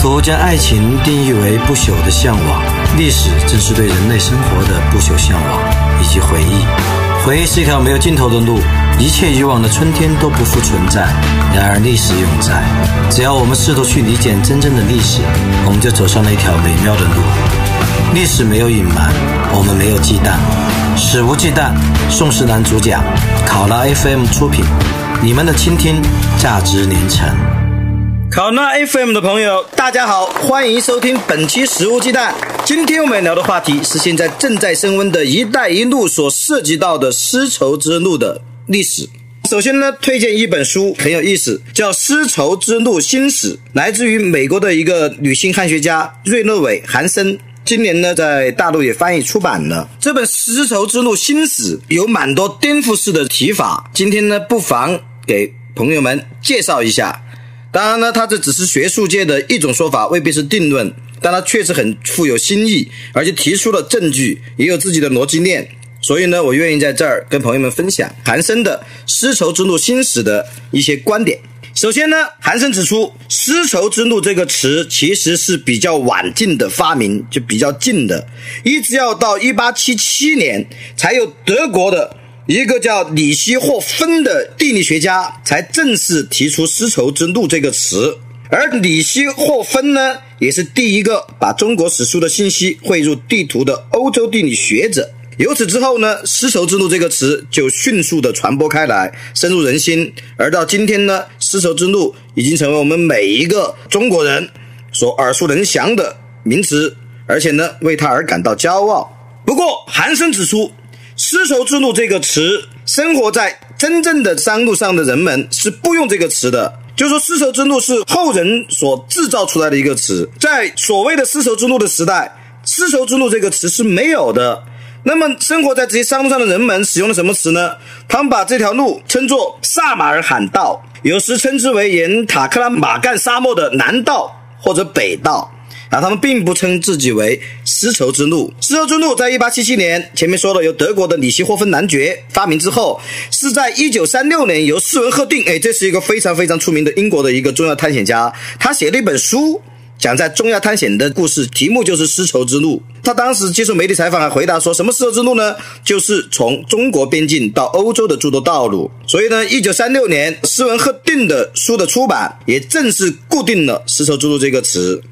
徒将爱情定义为不朽的向往，历史正是对人类生活的不朽向往以及回忆。回忆是一条没有尽头的路，一切以往的春天都不复存在，然而历史永在。只要我们试图去理解真正的历史，我们就走上了一条美妙的路。历史没有隐瞒，我们没有忌惮，史无忌惮。宋世男主讲，考拉 FM 出品，你们的倾听价值连城。考纳 FM 的朋友，大家好，欢迎收听本期《食物鸡蛋》。今天我们聊的话题是现在正在升温的一带一路所涉及到的丝绸之路的历史。首先呢，推荐一本书很有意思，叫《丝绸之路新史》，来自于美国的一个女性汉学家瑞诺韦·韩森。今年呢，在大陆也翻译出版了这本《丝绸之路新史》，有蛮多颠覆式的提法。今天呢，不妨给朋友们介绍一下。当然呢，它这只是学术界的一种说法，未必是定论，但它确实很富有新意，而且提出了证据，也有自己的逻辑链。所以呢，我愿意在这儿跟朋友们分享韩森的《丝绸之路新史》的一些观点。首先呢，韩森指出，“丝绸之路”这个词其实是比较晚近的发明，就比较近的，一直要到一八七七年才有德国的。一个叫里希霍芬的地理学家才正式提出“丝绸之路”这个词，而里希霍芬呢，也是第一个把中国史书的信息汇入地图的欧洲地理学者。由此之后呢，“丝绸之路”这个词就迅速的传播开来，深入人心。而到今天呢，“丝绸之路”已经成为我们每一个中国人所耳熟能详的名词，而且呢，为它而感到骄傲。不过，韩生指出。丝绸之路这个词，生活在真正的商路上的人们是不用这个词的。就说丝绸之路是后人所制造出来的一个词，在所谓的丝绸之路的时代，丝绸之路这个词是没有的。那么，生活在这些商路上的人们使用了什么词呢？他们把这条路称作萨马尔罕道，有时称之为沿塔克拉玛干沙漠的南道或者北道。啊，他们并不称自己为丝绸之路。丝绸之路在一八七七年，前面说了由德国的里希霍芬男爵发明之后，是在一九三六年由斯文赫定，哎，这是一个非常非常出名的英国的一个中亚探险家，他写了一本书，讲在中亚探险的故事，题目就是丝绸之路。他当时接受媒体采访，还回答说什么丝绸之路呢？就是从中国边境到欧洲的诸多道路。所以呢，一九三六年斯文赫定的书的出版，也正式固定了丝绸之路这个词。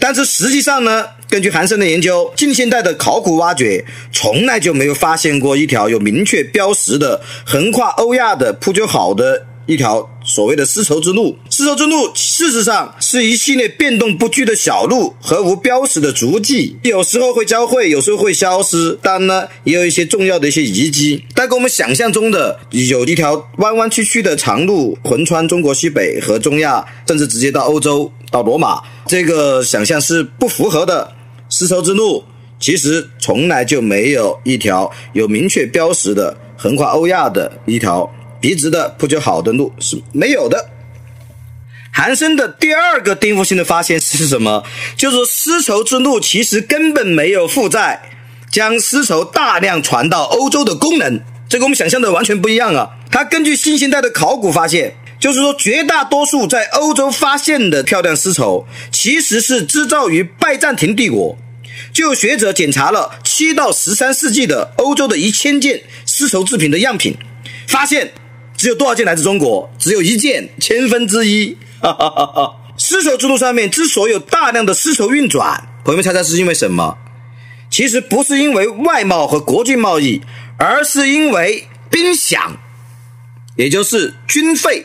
但是实际上呢，根据韩森的研究，近现代的考古挖掘从来就没有发现过一条有明确标识的横跨欧亚的铺就好的一条所谓的丝绸之路。丝绸之路事实上是一系列变动不居的小路和无标识的足迹，有时候会交汇，有时候会消失。当然呢，也有一些重要的一些遗迹，但跟我们想象中的有一条弯弯曲曲的长路横穿中国西北和中亚，甚至直接到欧洲。到罗马，这个想象是不符合的。丝绸之路其实从来就没有一条有明确标识的横跨欧亚的一条笔直的铺就好的路是没有的。韩森的第二个颠覆性的发现是什么？就是丝绸之路其实根本没有负债将丝绸大量传到欧洲的功能，这跟我们想象的完全不一样啊！他根据新现代的考古发现。就是说，绝大多数在欧洲发现的漂亮丝绸，其实是制造于拜占庭帝国。就有学者检查了七到十三世纪的欧洲的一千件丝绸制品的样品，发现只有多少件来自中国？只有一件，千分之一。丝绸之路上面之所以有大量的丝绸运转，朋友们猜猜是因为什么？其实不是因为外贸和国际贸易，而是因为兵饷，也就是军费。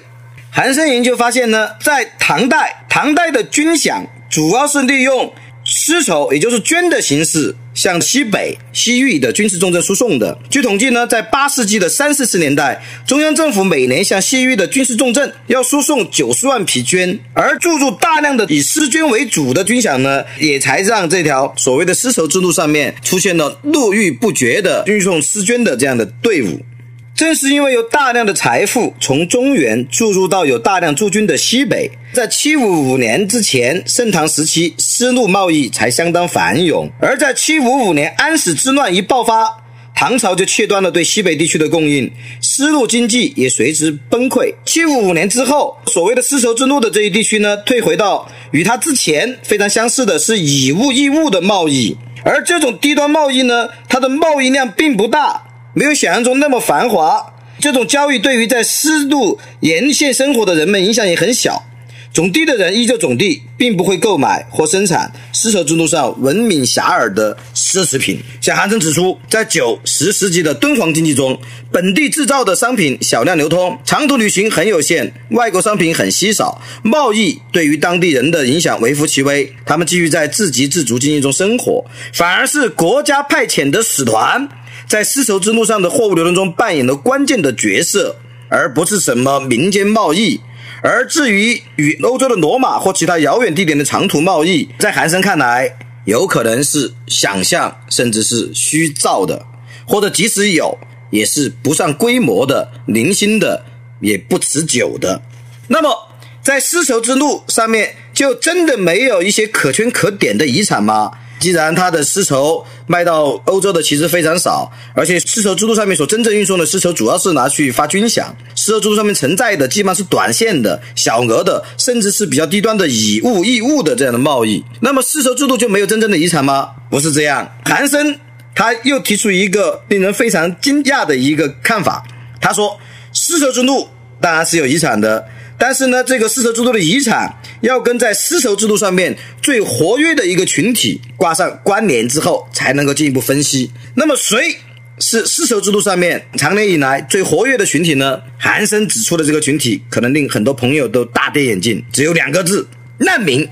韩森研究发现呢，在唐代，唐代的军饷主要是利用丝绸，也就是绢的形式，向西北、西域的军事重镇输送的。据统计呢，在八世纪的三四十年代，中央政府每年向西域的军事重镇要输送九十万匹绢，而注入大量的以丝绢为主的军饷呢，也才让这条所谓的丝绸之路上面出现了络绎不绝的运送丝绢的这样的队伍。正是因为有大量的财富从中原注入到有大量驻军的西北，在七五五年之前，盛唐时期丝路贸易才相当繁荣；而在七五五年安史之乱一爆发，唐朝就切断了对西北地区的供应，丝路经济也随之崩溃。七五五年之后，所谓的丝绸之路的这一地区呢，退回到与它之前非常相似的是以物易物的贸易，而这种低端贸易呢，它的贸易量并不大，没有想象中那么繁华。这种交易对于在丝路沿线生活的人们影响也很小。种地的人依旧种地，并不会购买或生产丝绸之路上闻名遐迩的奢侈品。像韩森指出，在九十世纪的敦煌经济中，本地制造的商品小量流通，长途旅行很有限，外国商品很稀少，贸易对于当地人的影响微乎其微。他们继续在自给自足经济中生活，反而是国家派遣的使团在丝绸之路上的货物流通中扮演了关键的角色，而不是什么民间贸易。而至于与欧洲的罗马或其他遥远地点的长途贸易，在韩森看来，有可能是想象，甚至是虚造的，或者即使有，也是不上规模的、零星的，也不持久的。那么，在丝绸之路上面，就真的没有一些可圈可点的遗产吗？既然它的丝绸卖到欧洲的其实非常少，而且丝绸之路上面所真正运送的丝绸主要是拿去发军饷，丝绸之路上面存在的基本上是短线的小额的，甚至是比较低端的以物易物的这样的贸易。那么丝绸之路就没有真正的遗产吗？不是这样。韩森他又提出一个令人非常惊讶的一个看法，他说丝绸之路当然是有遗产的。但是呢，这个丝绸之路的遗产要跟在丝绸之路上面最活跃的一个群体挂上关联之后，才能够进一步分析。那么，谁是丝绸之路上面长年以来最活跃的群体呢？韩森指出的这个群体，可能令很多朋友都大跌眼镜，只有两个字：难民。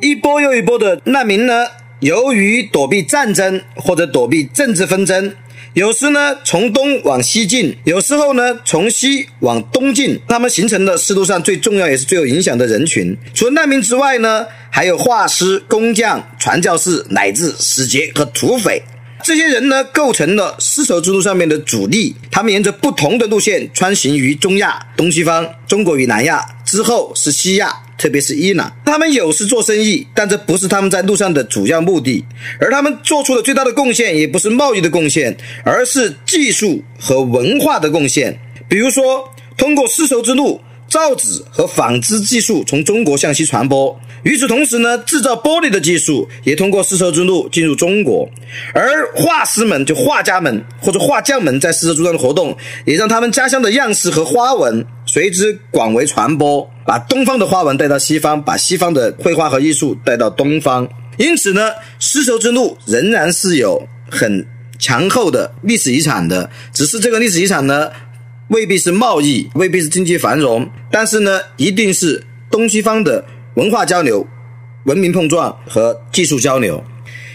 一波又一波的难民呢？由于躲避战争或者躲避政治纷争，有时呢从东往西进，有时候呢从西往东进，他们形成了丝路上最重要也是最有影响的人群。除了难民之外呢，还有画师、工匠、传教士乃至使节和土匪。这些人呢构成了丝绸之路上面的主力，他们沿着不同的路线穿行于中亚、东西方、中国与南亚，之后是西亚。特别是伊朗，他们有时做生意，但这不是他们在路上的主要目的。而他们做出的最大的贡献，也不是贸易的贡献，而是技术和文化的贡献。比如说，通过丝绸之路，造纸和纺织技术从中国向西传播。与此同时呢，制造玻璃的技术也通过丝绸之路进入中国。而画师们，就画家们或者画匠们，在丝绸之路上的活动，也让他们家乡的样式和花纹随之广为传播。把东方的花纹带到西方，把西方的绘画和艺术带到东方。因此呢，丝绸之路仍然是有很强厚的历史遗产的。只是这个历史遗产呢，未必是贸易，未必是经济繁荣，但是呢，一定是东西方的文化交流、文明碰撞和技术交流。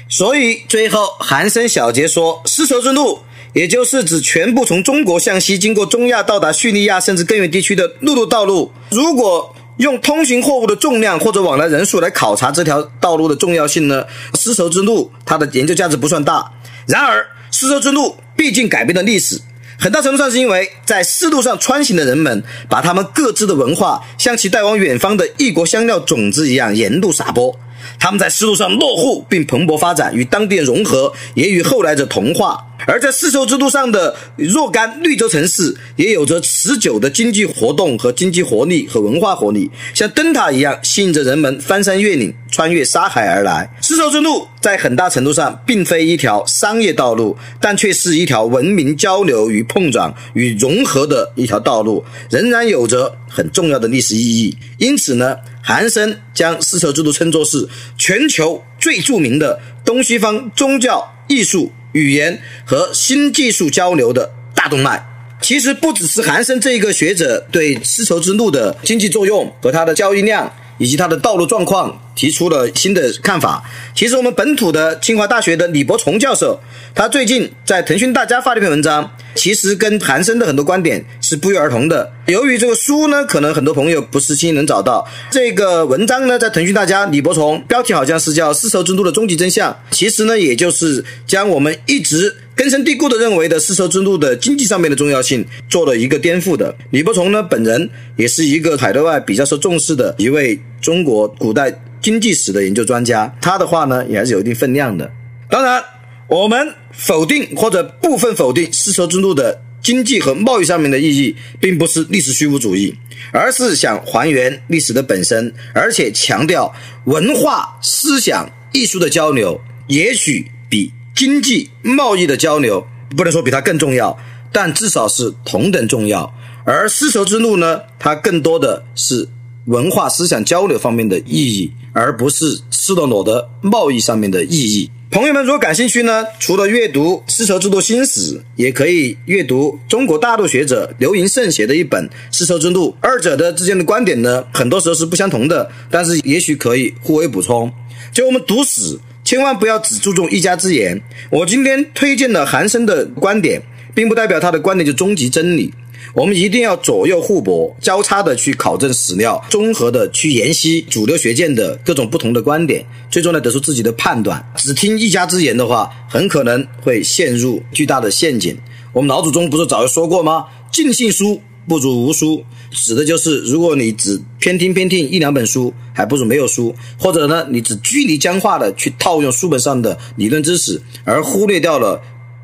所以最后，韩森小结说，丝绸之路。也就是指全部从中国向西，经过中亚到达叙利亚甚至更远地区的陆路道路。如果用通行货物的重量或者往来人数来考察这条道路的重要性呢？丝绸之路它的研究价值不算大。然而，丝绸之路毕竟改变了历史，很大程度上是因为在丝路上穿行的人们，把他们各自的文化像其带往远方的异国香料种子一样沿路撒播。他们在丝路上落户并蓬勃发展，与当地融合，也与后来者同化。而在丝绸之路上的若干绿洲城市，也有着持久的经济活动和经济活力和文化活力，像灯塔一样吸引着人们翻山越岭、穿越沙海而来。丝绸之路在很大程度上并非一条商业道路，但却是一条文明交流与碰撞与融合的一条道路，仍然有着很重要的历史意义。因此呢，韩森将丝绸之路称作是全球最著名的东西方宗教艺术。语言和新技术交流的大动脉，其实不只是韩森这一个学者对丝绸之路的经济作用和它的交易量以及它的道路状况提出了新的看法。其实我们本土的清华大学的李伯崇教授，他最近在腾讯大家发了一篇文章，其实跟韩生的很多观点是不约而同的。由于这个书呢，可能很多朋友不是轻易能找到。这个文章呢，在腾讯大家李伯崇标题好像是叫“丝绸之路的终极真相”，其实呢，也就是将我们一直。根深蒂固的认为的丝绸之路的经济上面的重要性做了一个颠覆的。李伯崇呢，本人也是一个海内外比较受重视的一位中国古代经济史的研究专家，他的话呢也还是有一定分量的。当然，我们否定或者部分否定丝绸之路的经济和贸易上面的意义，并不是历史虚无主义，而是想还原历史的本身，而且强调文化、思想、艺术的交流，也许比。经济贸易的交流不能说比它更重要，但至少是同等重要。而丝绸之路呢，它更多的是文化思想交流方面的意义，而不是赤裸裸的贸易上面的意义。朋友们如果感兴趣呢，除了阅读丝绸之路新史，也可以阅读中国大陆学者刘寅胜写的一本《丝绸之路》，二者的之间的观点呢，很多时候是不相同的，但是也许可以互为补充。就我们读史。千万不要只注重一家之言。我今天推荐了韩生的观点，并不代表他的观点就终极真理。我们一定要左右互搏、交叉的去考证史料，综合的去研析主流学界的各种不同的观点，最终呢得出自己的判断。只听一家之言的话，很可能会陷入巨大的陷阱。我们老祖宗不是早就说过吗？尽信书。不如无书，指的就是如果你只偏听偏听一两本书，还不如没有书；或者呢，你只拘泥僵化的去套用书本上的理论知识，而忽略掉了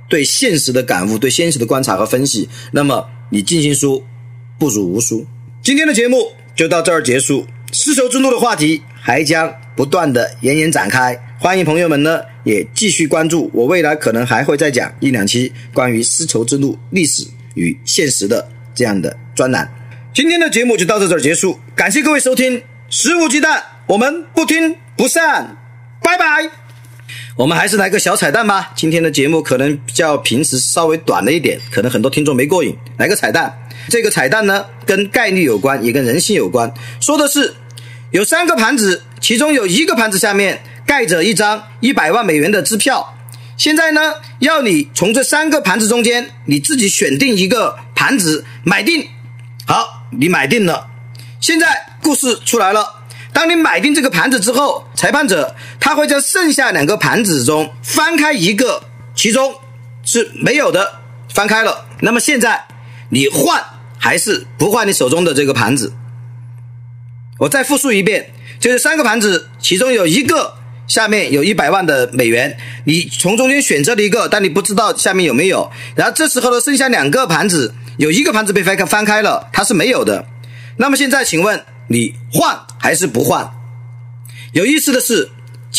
对现实的感悟、对现实的观察和分析，那么你尽信书不如无书。今天的节目就到这儿结束，丝绸之路的话题还将不断的延延展开，欢迎朋友们呢也继续关注，我未来可能还会再讲一两期关于丝绸之路历史与现实的。这样的专栏，今天的节目就到这儿结束，感谢各位收听，肆无忌惮，我们不听不散，拜拜。我们还是来个小彩蛋吧，今天的节目可能比较平时稍微短了一点，可能很多听众没过瘾，来个彩蛋。这个彩蛋呢，跟概率有关，也跟人性有关，说的是有三个盘子，其中有一个盘子下面盖着一张一百万美元的支票。现在呢，要你从这三个盘子中间，你自己选定一个盘子买定。好，你买定了。现在故事出来了。当你买定这个盘子之后，裁判者他会在剩下两个盘子中翻开一个，其中是没有的，翻开了。那么现在你换还是不换你手中的这个盘子？我再复述一遍，就是三个盘子，其中有一个。下面有一百万的美元，你从中间选择了一个，但你不知道下面有没有。然后这时候呢，剩下两个盘子，有一个盘子被翻开翻开了，它是没有的。那么现在，请问你换还是不换？有意思的是，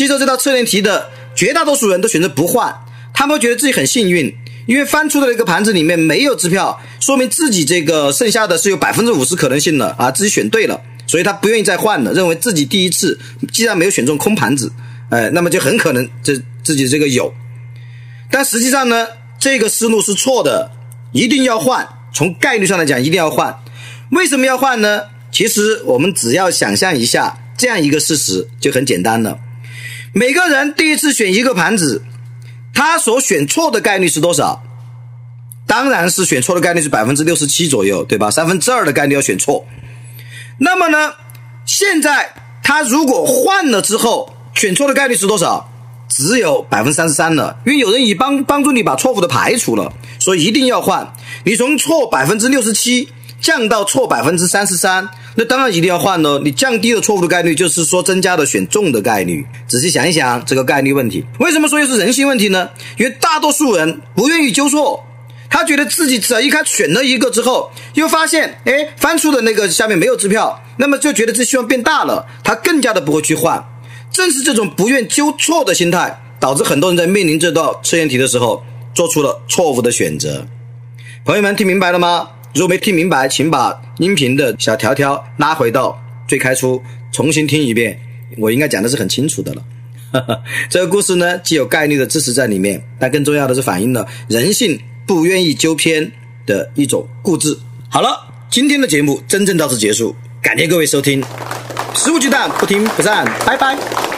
接受这道测验题的绝大多数人都选择不换，他们觉得自己很幸运，因为翻出的那个盘子里面没有支票，说明自己这个剩下的是有百分之五十可能性的啊，自己选对了，所以他不愿意再换了，认为自己第一次既然没有选中空盘子。哎，那么就很可能这自己这个有，但实际上呢，这个思路是错的，一定要换。从概率上来讲，一定要换。为什么要换呢？其实我们只要想象一下这样一个事实就很简单了。每个人第一次选一个盘子，他所选错的概率是多少？当然是选错的概率是百分之六十七左右，对吧？三分之二的概率要选错。那么呢，现在他如果换了之后，选错的概率是多少？只有百分之三十三了，因为有人已帮帮助你把错误的排除了，所以一定要换。你从错百分之六十七降到错百分之三十三，那当然一定要换喽。你降低了错误的概率，就是说增加了选中的概率。仔细想一想这个概率问题，为什么说又是人性问题呢？因为大多数人不愿意纠错，他觉得自己只要一开选了一个之后，又发现哎翻出的那个下面没有支票，那么就觉得这希望变大了，他更加的不会去换。正是这种不愿纠错的心态，导致很多人在面临这道测验题的时候，做出了错误的选择。朋友们，听明白了吗？如果没听明白，请把音频的小条条拉回到最开初，重新听一遍。我应该讲的是很清楚的了。这个故事呢，既有概率的知识在里面，但更重要的是反映了人性不愿意纠偏的一种固执。好了，今天的节目真正到此结束，感谢各位收听。肆无忌惮，不听不散，拜拜。